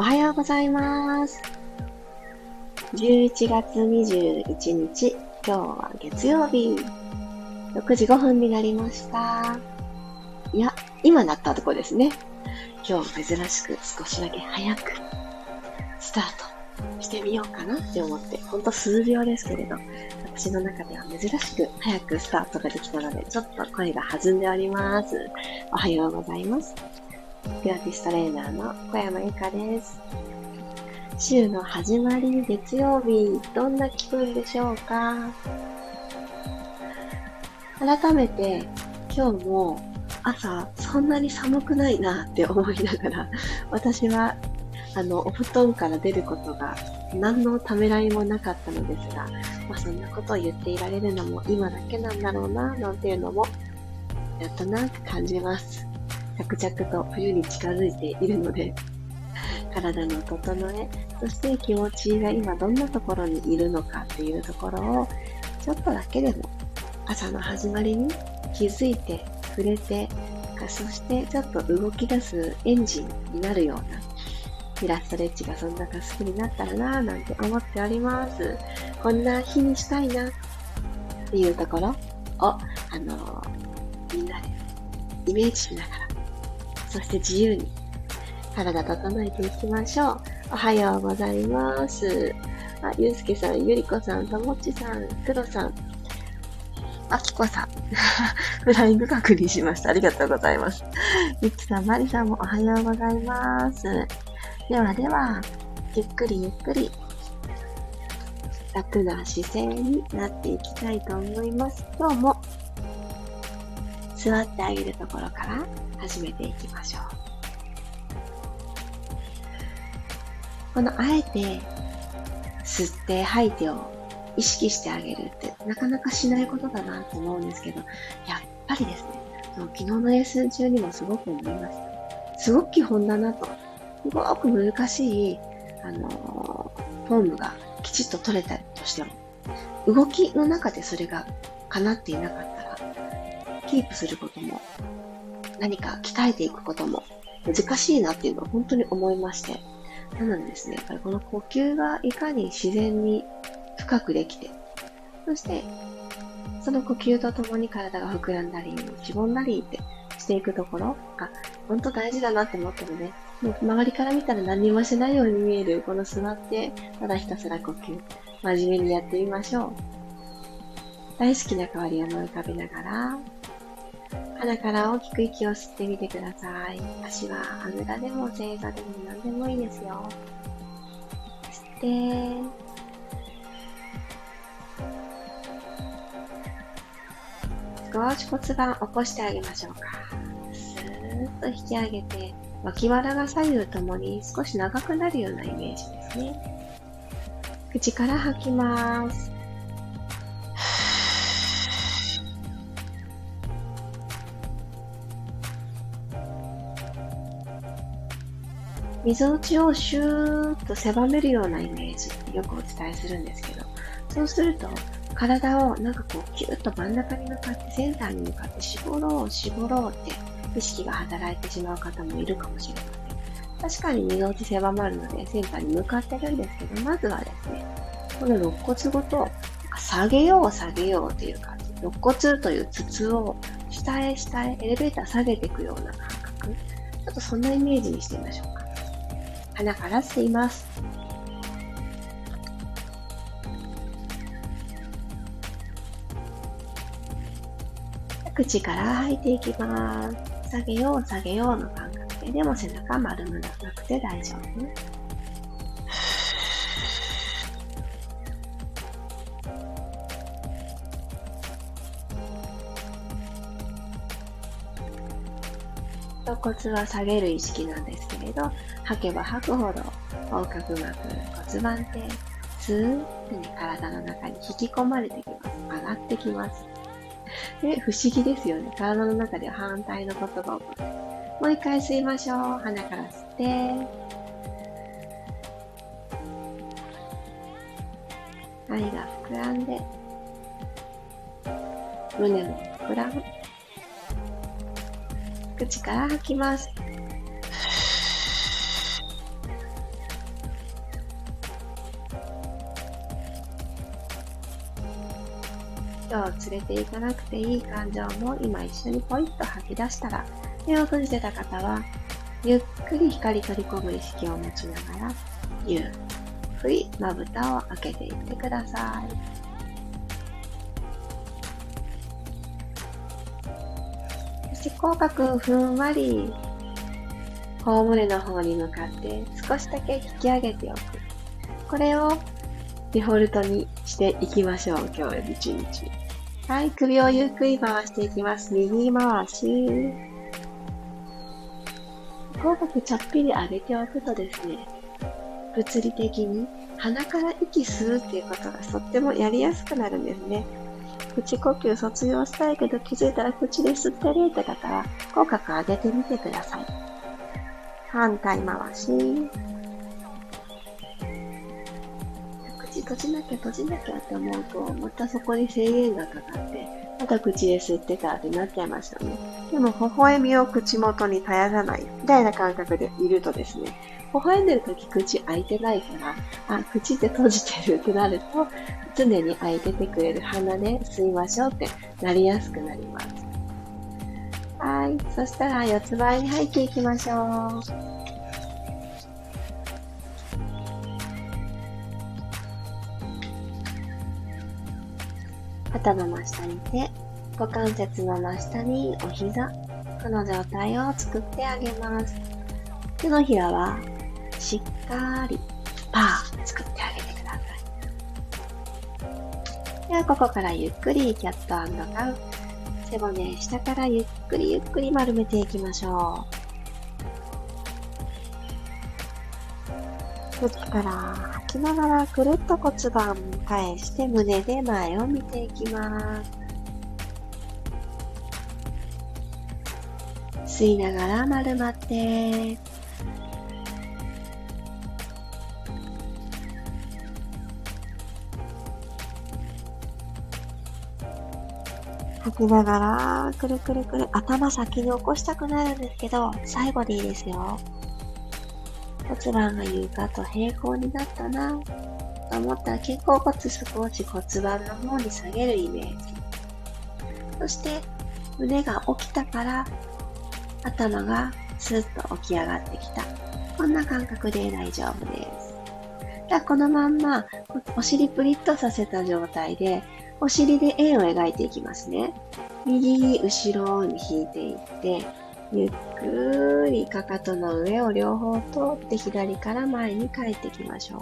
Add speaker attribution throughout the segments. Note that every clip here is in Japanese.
Speaker 1: おはようございます。11月21日、今日は月曜日、6時5分になりました。いや、今なったとこですね。今日珍しく少しだけ早くスタートしてみようかなって思って、ほんと数秒ですけれど、私の中では珍しく早くスタートができたので、ちょっと声が弾んでおります。おはようございます。ピラティストレーナーの小山由かです。週の始まり、月曜日、どんな気分でしょうか？改めて、今日も朝、そんなに寒くないなって思いながら、私は、あの、お布団から出ることが何のためらいもなかったのですが、まあ、そんなことを言っていられるのも今だけなんだろうな、なんていうのも、なんとなく感じます。着々と冬に近づいているので、体の整え、そして気持ちが今どんなところにいるのかっていうところを、ちょっとだけでも朝の始まりに気づいて触れて、そしてちょっと動き出すエンジンになるようなピラストレッチがそんなか好きになったらなぁなんて思っております。こんな日にしたいなっていうところを、あのー、みんなでイメージしながらそして自由に体整えていきましょう。おはようございます。あ、ゆうすけさん、ゆりこさん、ともっちさん、くろさん、あきこさん。フライング確認しました。ありがとうございます。ゆきさん、まりさんもおはようございます。ではでは、ゆっくりゆっくり、楽な姿勢になっていきたいと思います。今日も、座ってあげるところから始めていきましょう。このあえて吸って吐いてを意識してあげるってなかなかしないことだなと思うんですけど、やっぱりですね、昨日のレッスン中にもすごく思いました。すごく基本だなと。すごく難しい、あの、フォームがきちっと取れたとしても、動きの中でそれが叶っていなかった、キープすることも何か鍛えていくことも難しいなっていうのを本当に思いまして。なのでですね、やっぱりこの呼吸がいかに自然に深くできて、そして、その呼吸とともに体が膨らんだり、しぼんだりってしていくところが、本当大事だなって思ったので、もう周りから見たら何もしないように見える、この座って、ただひたすら呼吸、真面目にやってみましょう。大好きな香りを思い浮かべながら、鼻から大きく息を吸ってみてください。足はあぐらでも正座でも何でもいいですよ。吸って、少し骨盤起こしてあげましょうか。スーッと引き上げて、脇腹が左右ともに少し長くなるようなイメージですね。口から吐きます。溝落ちをシューッと狭めるようなイメージってよくお伝えするんですけど、そうすると体をなんかこうキュッと真ん中に向かってセンターに向かって絞ろう絞ろうって意識が働いてしまう方もいるかもしれません。確かに溝落ち狭まるのでセンターに向かってるんですけど、まずはですね、この肋骨ごと下げよう下げようっていう感じ。肋骨という筒を下へ下へエレベーター下げていくような感覚。ちょっとそんなイメージにしてみましょうか。鼻から吸います。口から吐いていきます。下げよう、下げようの感覚で、でも背中丸むなくて大丈夫。骨は下げる意識なんですけれど、吐けば吐くほど、横隔膜、骨盤底、スーッとね、体の中に引き込まれてきます。上がってきます。で、不思議ですよね。体の中では反対の言葉を。もう一回吸いましょう。鼻から吸って、肺が膨らんで、胸も膨らむ。口から吐きます。今日連れて行かなくていい感情も今一緒にポイッと吐き出したら、目を閉じてた方は、ゆっくり光取り込む意識を持ちながら、ゆっくりまぶたを開けていってください。口角をふんわり頬胸の方に向かって少しだけ引き上げておく。これをデフォルトにしていきましょう。今日一日。はい、首をゆっくり回していきます。右回し。口角ちょっぴり上げておくとですね、物理的に鼻から息吸うっていうことがとってもやりやすくなるんですね。口呼吸卒業したいけど気づいたら口で吸ってるって方は口角上げてみてください。反対回し。口閉じなきゃ閉じなきゃって思うと、またそこに制限がかかって、また口で吸ってたってなっちゃいましたね。でも、微笑みを口元に絶やさない、みたいな感覚でいるとですね、微笑んでる時口開いてないから、あ、口って閉じてるってなると、常に開いててくれる鼻で吸いましょうってなりやすくなります。はい。そしたら四つ倍に入っていきましょう。頭の真下に手、股関節の真下にお膝、この状態を作ってあげます。手のひらはしっかりパー作ってあげてください。ではここからゆっくりキャットカウ背骨下からゆっくりゆっくり丸めていきましょう。口から吐きながらくるっと骨盤返して胸で前を見ていきます。吸いながら丸まって、きながら、くるくるくる、頭先に起こしたくなるんですけど、最後でいいですよ。骨盤が床と平行になったなと思ったら肩甲骨少し骨盤の方に下げるイメージ。そして、胸が起きたから、頭がスッと起き上がってきた。こんな感覚で大丈夫です。じゃあこのまんま、お尻プリッとさせた状態で、お尻で円を描いていきますね。右後ろに引いていって、ゆっくりかかとの上を両方通って左から前に帰ってきましょう。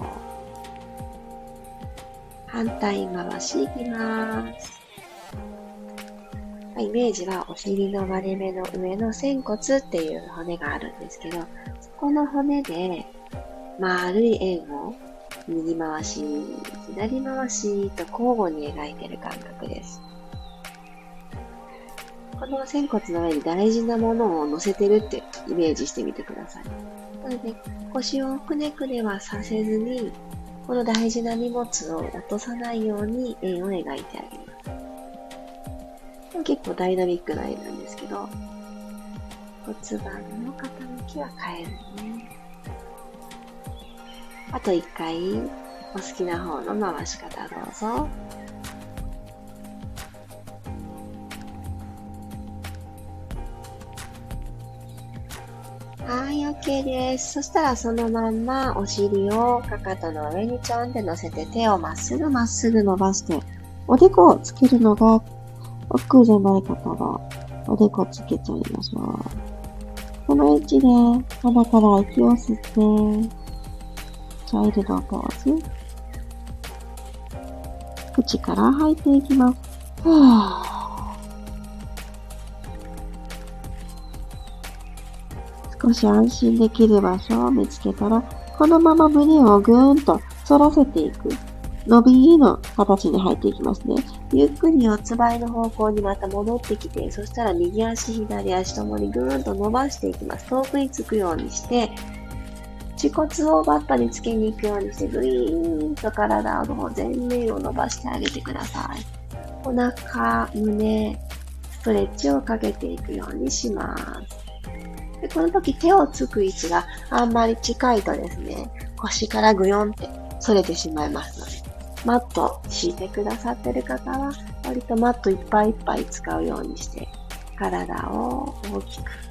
Speaker 1: 反対回しいきます。イメージはお尻の割れ目の上の仙骨っていう骨があるんですけど、そこの骨で丸い円を右回し、左回しと交互に描いてる感覚です。この仙骨の上に大事なものを乗せてるってイメージしてみてください。なので、腰をくねくねはさせずに、この大事な荷物を落とさないように円を描いてあげます。結構ダイナミックな絵なんですけど、骨盤の傾きは変えるね。あと一回、お好きな方の回し方どうぞ。はい、OK です。そしたらそのまんまお尻をかかとの上にちょんって乗せて手をまっすぐまっすぐ伸ばして、おでこをつけるのが奥じゃない方はおでこつけちゃいましょう。この位置で鼻から息を吸って、ャイルドポーズ。口から吐いていきます。少し安心できる場所を見つけたら、このまま胸をぐーんと反らせていく。伸びの形に入っていきますね。ゆっくり四つ倍の方向にまた戻ってきて、そしたら右足、左足ともにぐーんと伸ばしていきます。遠くにつくようにして、恥骨をバットにつけに行くようにして、グイーンと体の前面を伸ばしてあげてください。お腹、胸、ストレッチをかけていくようにします。でこの時手をつく位置があんまり近いとですね、腰からぐよんって反れてしまいますので、マット敷いてくださってる方は、割とマットいっぱいいっぱい使うようにして、体を大きく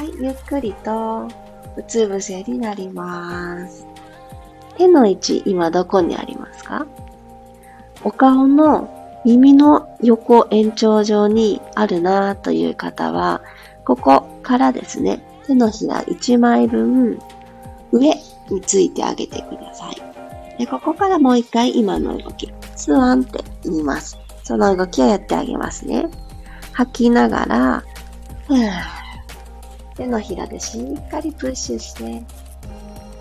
Speaker 1: はい、ゆっくりとうつ伏せになります。手の位置、今どこにありますか？お顔の耳の横延長上にあるなという方は、ここからですね、手のひら1枚分上についてあげてください。で、ここからもう一回今の動き、スワンって言います。その動きをやってあげますね。吐きながら、手のひらでしっかりプッシュして、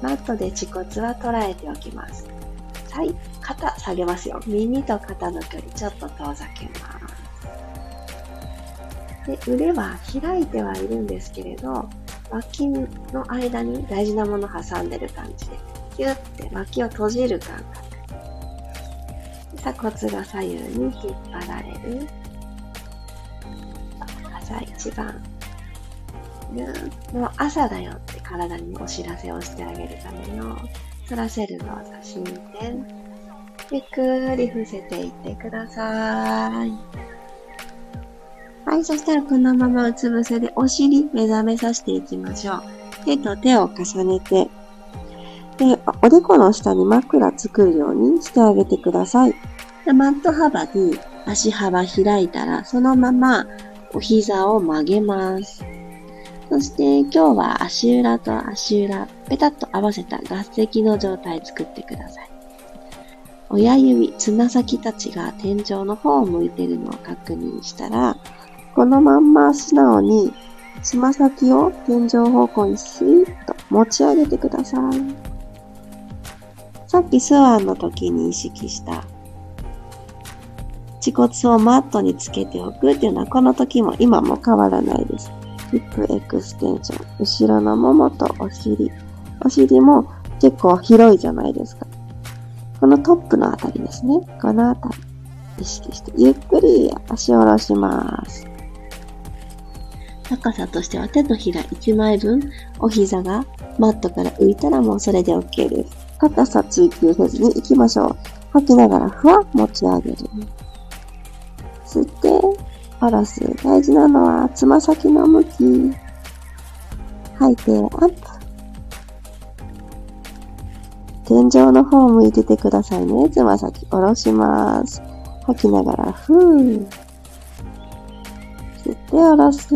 Speaker 1: マットで恥骨は捉えておきます。はい、肩下げますよ。耳と肩の距離ちょっと遠ざけます。で、腕は開いてはいるんですけれど、脇の間に大事なもの挟んでる感じで、キュッて脇を閉じる感覚。鎖骨が左右に引っ張られる。朝一番。もう朝だよって体にお知らせをしてあげるための反らせる動作、進展。ゆっくり伏せていってください。はい、そしたらこのままうつ伏せでお尻目覚めさせていきましょう。手と手を重ねて、で、おでこの下に枕作るようにしてあげてください。でマット幅に足幅開いたら、そのままお膝を曲げます。そして今日は足裏と足裏、ペタッと合わせた合石の状態作ってください。親指、つま先たちが天井の方を向いているのを確認したら、このまんま素直につま先を天井方向にスイッと持ち上げてください。さっきスワンの時に意識した恥骨をマットにつけておくっていうのはこの時も今も変わらないです。ヒップエクステンション。後ろのももとお尻。お尻も結構広いじゃないですか。このトップのあたりですね。このあたり。意識して、ゆっくり足下ろします。高さとしては手のひら1枚分、お膝がマットから浮いたらもうそれで OK です。高さ追求せずに行きましょう。吐きながらふわ持ち上げる。吸って、下ろす。大事なのはつま先の向き。吐いて、アップ。天井の方を向いててくださいね。つま先下ろします。吐きながら、ふー。吸って下ろす。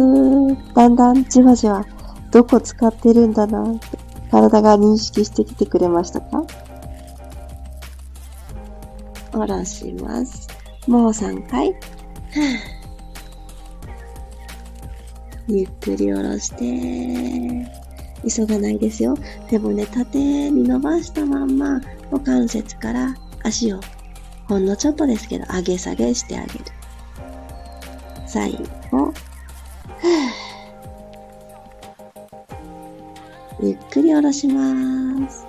Speaker 1: だんだんじわじわ、どこ使ってるんだなって、体が認識してきてくれましたか？下ろします。もう3回。ゆっくり下ろして、急がないですよ。背骨縦に伸ばしたまんま、股関節から足をほんのちょっとですけど上げ下げしてあげる。最後、ゆっくり下ろします。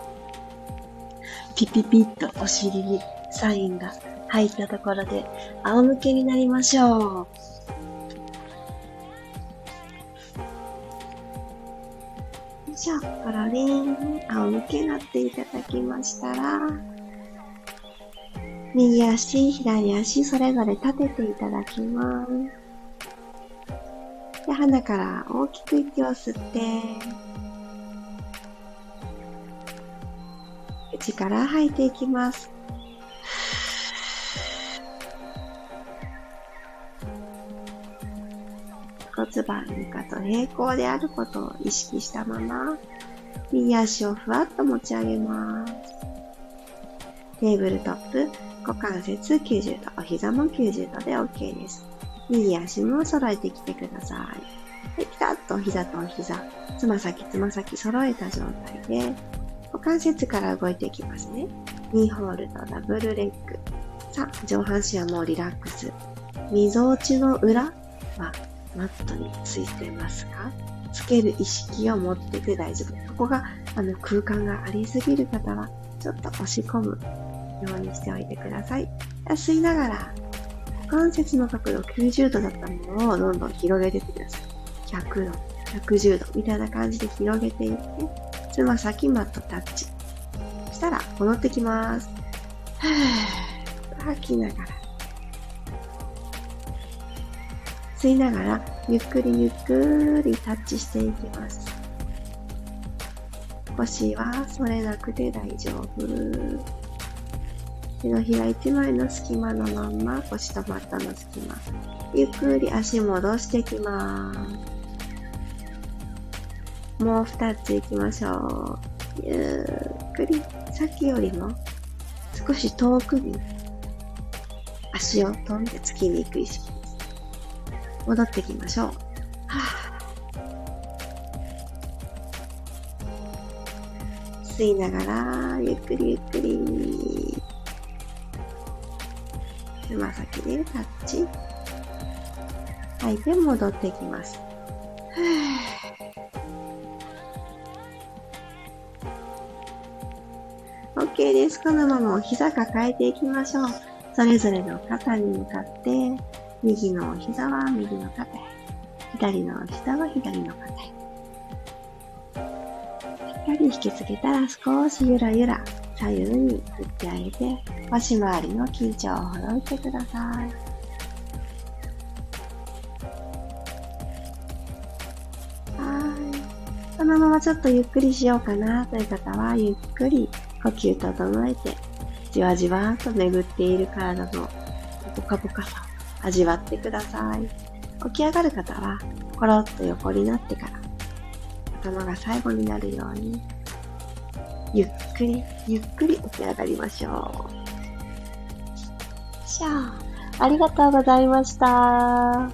Speaker 1: ピピピッとお尻にサインが入ったところで仰向けになりましょう。よいしょ、コロリン、仰向けになっていただきましたら、右足、左足、それぞれ立てていただきます。で、鼻から大きく息を吸って、口から吐いていきます。骨盤床と平行であることを意識したまま、右足をふわっと持ち上げます。テーブルトップ、股関節90度、お膝も90度で OK です。右足も揃えてきてください。はい、ピタッと膝と膝、つま先つま先揃えた状態で、股関節から動いていきますね。ニーホールド、ダブルレッグ。さあ、上半身はもうリラックス。溝落ちの裏はマットについてますかつける意識を持ってて大丈夫。ここがあの空間がありすぎる方は、ちょっと押し込むようにしておいてください。吸いながら股関節の角度90度だったものをどんどん広げていってください。100度、110度みたいな感じで広げていって、つま先マットタッチ。そしたら戻ってきます。吐きながら。吸いながら、ゆっくりゆっくりタッチしていきます。腰は反れなくて大丈夫。手のひら一枚の隙間のまんま腰とマットの隙間。ゆっくり足戻していきます。もう二ついきましょう。ゆっくり、さっきよりも少し遠くに足を飛んで突きに行く意識。戻ってきましょう。吸いながら、ゆっくりゆっくり。つま先でタッチ。吐いて戻ってきます。OK です。このままお膝抱えていきましょう。それぞれの肩に向かって、右のお膝は右の肩。左の膝は左の肩。しっかり引きつけたら少しゆらゆら左右に振ってあげて、腰回りの緊張をほどいてください。はい。このままちょっとゆっくりしようかなという方は、ゆっくり呼吸整えて、じわじわと巡っている体のポカポカさ味わってください。起き上がる方は、コロッと横になってから、頭が最後になるように、ゆっくり、ゆっくり起き上がりましょう。しゃあ、ありがとうございました。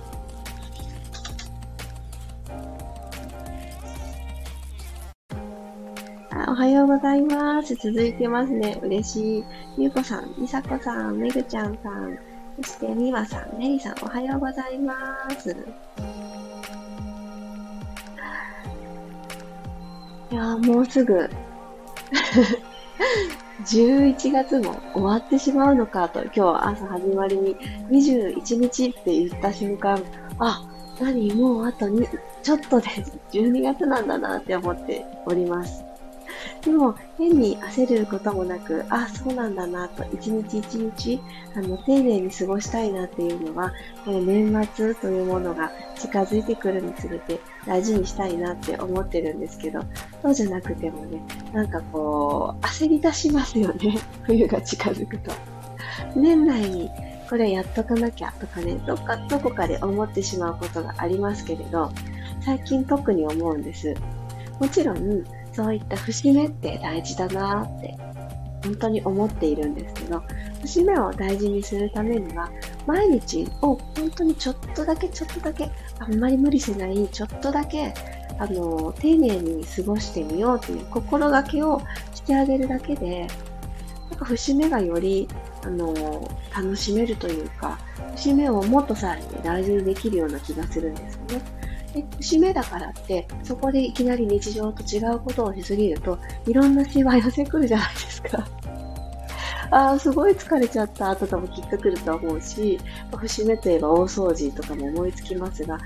Speaker 1: おはようございます。続いてますね。嬉しい。ゆうこさん、みさこさん、めぐちゃんさん、そしてみわさん、めりさん、おはようございます。いやもうすぐ 11月も終わってしまうのかと、今日朝始まりに21日って言った瞬間、あ、何もうあとに、ちょっとで12月なんだなって思っております。でも、変に焦ることもなく、あ、そうなんだなと、一日一日、あの、丁寧に過ごしたいなっていうのは、この年末というものが近づいてくるにつれて大事にしたいなって思ってるんですけど、そうじゃなくてもね、なんかこう、焦り出しますよね。冬が近づくと。年内にこれやっとかなきゃとかね、どっか、どこかで思ってしまうことがありますけれど、最近特に思うんです。もちろん、そういった節目って大事だなって本当に思っているんですけど、節目を大事にするためには、毎日を本当にちょっとだけちょっとだけ、あんまり無理しない、ちょっとだけ、あの、丁寧に過ごしてみようという心がけをしてあげるだけで、なんか節目がより、あの、楽しめるというか、節目をもっとさらに大事にできるような気がするんですよね。節目だからって、そこでいきなり日常と違うことをしすぎると、いろんなシワ寄せくるじゃないですか。ああ、すごい疲れちゃったとかもきっと来ると思うし、節目といえば大掃除とかも思いつきますが、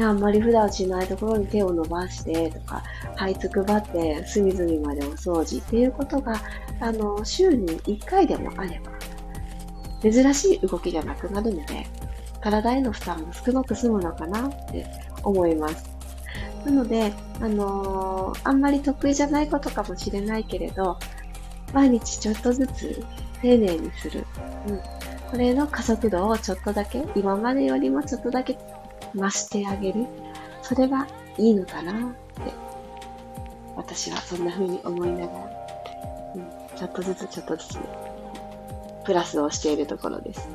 Speaker 1: あんまり普段しないところに手を伸ばしてとか、這いつくばって隅々までお掃除っていうことが、あの、週に1回でもあれば、珍しい動きじゃなくなるので、体への負担も少なく済むのかなって思います。なので、あのー、あんまり得意じゃないことかもしれないけれど、毎日ちょっとずつ丁寧にする。うん。これの加速度をちょっとだけ、今までよりもちょっとだけ増してあげる。それがいいのかなって、私はそんな風に思いながら、うん、ちょっとずつちょっとずつ、プラスをしているところです。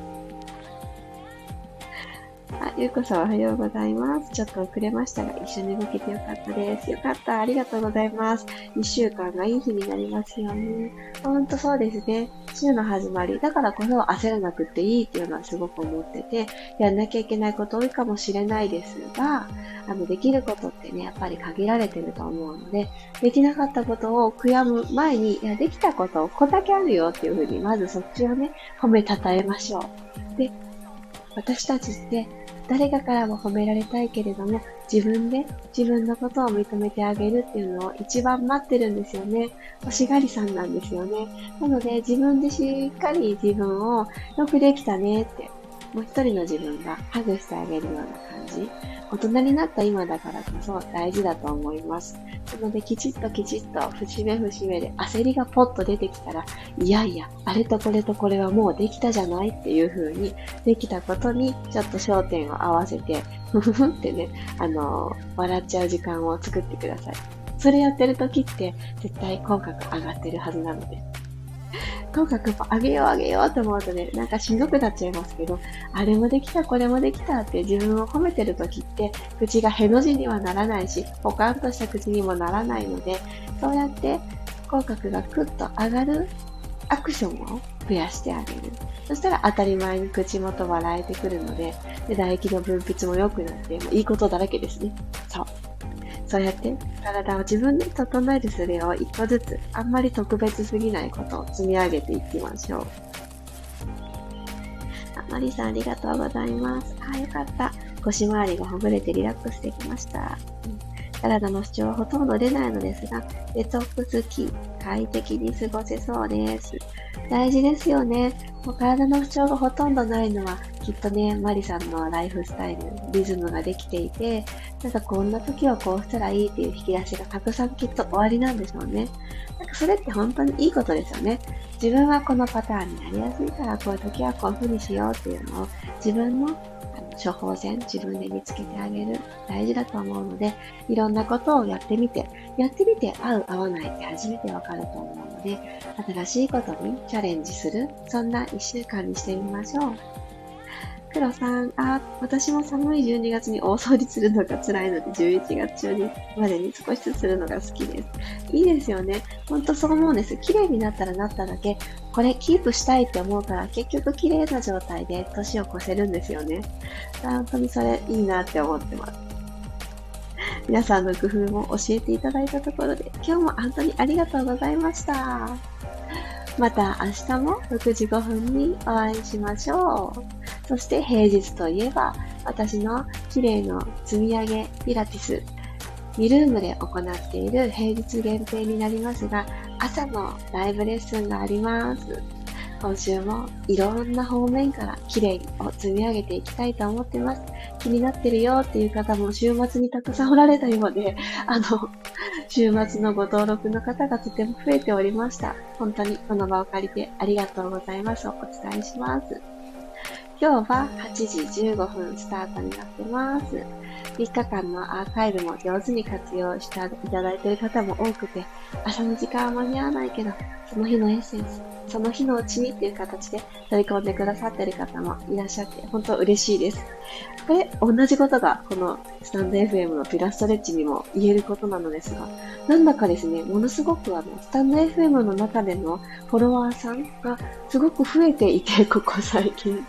Speaker 1: ゆうこさんおはようございます。ちょっと遅れましたが、一緒に動けてよかったです。よかった。ありがとうございます。一週間がいい日になりますよね。ほんとそうですね。週の始まり。だからこそ焦らなくていいっていうのはすごく思ってて、やんなきゃいけないこと多いかもしれないですが、あの、できることってね、やっぱり限られてると思うので、できなかったことを悔やむ前に、いや、できたことここだけあるよっていうふうに、まずそっちをね、褒めたたえましょう。で、私たちって誰かからも褒められたいけれども、自分で自分のことを認めてあげるっていうのを一番待ってるんですよね。欲しがりさんなんですよね。なので、自分でしっかり自分をよくできたねって、もう一人の自分がハグしてあげるような感じ。大人になった今だからこそ大事だと思います。なので、きちっときちっと、節目節目で焦りがポッと出てきたら、いやいや、あれとこれとこれはもうできたじゃないっていう風に、できたことにちょっと焦点を合わせて、ふふふってね、あの、笑っちゃう時間を作ってください。それやってる時って絶対口角上がってるはずなので。口角上げよう上げようと思うとね、なんかしんどくなっちゃいますけど、あれもできた、これもできたって自分を褒めてる時って、口がへの字にはならないし、ポカンとした口にもならないので、そうやって口角がクッと上がるアクションを増やしてあげる。そしたら当たり前に口元笑えてくるので、で唾液の分泌も良くなって、もういいことだらけですね。そう。そうやって体を自分で整える術を一個ずつ、あんまり特別すぎないことを積み上げていきましょう。あ、マリさんありがとうございます。あ、よかった。腰回りがほぐれてリラックスできました。うん体の主張はほとんど出ないのですが、デトックス期、快適に過ごせそうです。大事ですよね。もう体の不調がほとんどないのは、きっとね、マリさんのライフスタイル、リズムができていて、なんかこんな時はこうしたらいいっていう引き出しがたくさんきっと終わりなんでしょうね。なんかそれって本当にいいことですよね。自分はこのパターンになりやすいから、こういう時はこういう風にしようっていうのを自分の処方箋自分で見つけてあげる大事だと思うので、いろんなことをやってみて、やってみて合う合わないって初めてわかると思うので、新しいことにチャレンジする、そんな1週間にしてみましょう。黒さん、あ、私も寒い12月に大掃除するのが辛いので、11月中にまでに少しずつするのが好きです。いいですよね。ほんとそう思うんです。綺麗になったらなっただけ、これキープしたいって思うから、結局綺麗な状態で年を越せるんですよね。本当にそれいいなって思ってます。皆さんの工夫も教えていただいたところで、今日も本当にありがとうございました。また明日も6時5分にお会いしましょう。そして平日といえば、私の綺麗の積み上げピラティス、2ルームで行っている平日限定になりますが、朝のライブレッスンがあります。今週もいろんな方面から綺麗を積み上げていきたいと思ってます。気になってるよっていう方も週末にたくさんおられたようで、あの、週末のご登録の方がとても増えておりました。本当にこの場を借りてありがとうございますお伝えします。今日は8時15分スタートになってます。3日間のアーカイブも上手に活用していただいている方も多くて、朝の時間は間に合わないけど、その日のエッセンス、その日のうちにっていう形で取り込んでくださっている方もいらっしゃって、本当嬉しいです。これ、同じことがこのスタンド FM のピラストレッチにも言えることなのですが、なんだかですね、ものすごくあの、スタンド FM の中でのフォロワーさんがすごく増えていて、ここ最近。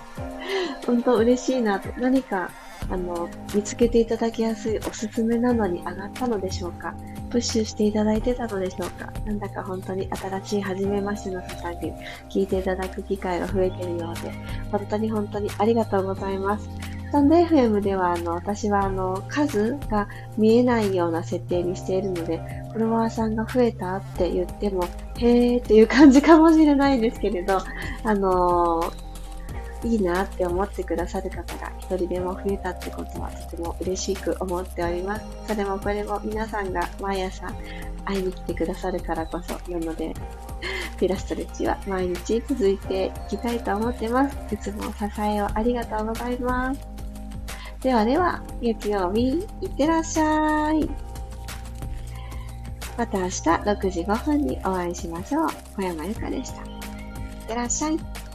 Speaker 1: 本当嬉しいなと。何か、あの、見つけていただきやすいおすすめなのに上がったのでしょうか？プッシュしていただいてたのでしょうか？なんだか本当に新しい初めましての方に聞いていただく機会が増えているようで、本当に本当にありがとうございます。スタンド FM では、あの、私は、あの、数が見えないような設定にしているので、フォロワーさんが増えたって言っても、へーっていう感じかもしれないんですけれど、あのーいいなって思ってくださる方が一人でも増えたってことはとても嬉しく思っております。それもこれも皆さんが毎朝会いに来てくださるからこそなので、ピラストレッチは毎日続いていきたいと思ってます。いつも支えをありがとうございます。ではでは、月曜日、いってらっしゃい。また明日6時5分にお会いしましょう。小山由かでした。いってらっしゃい。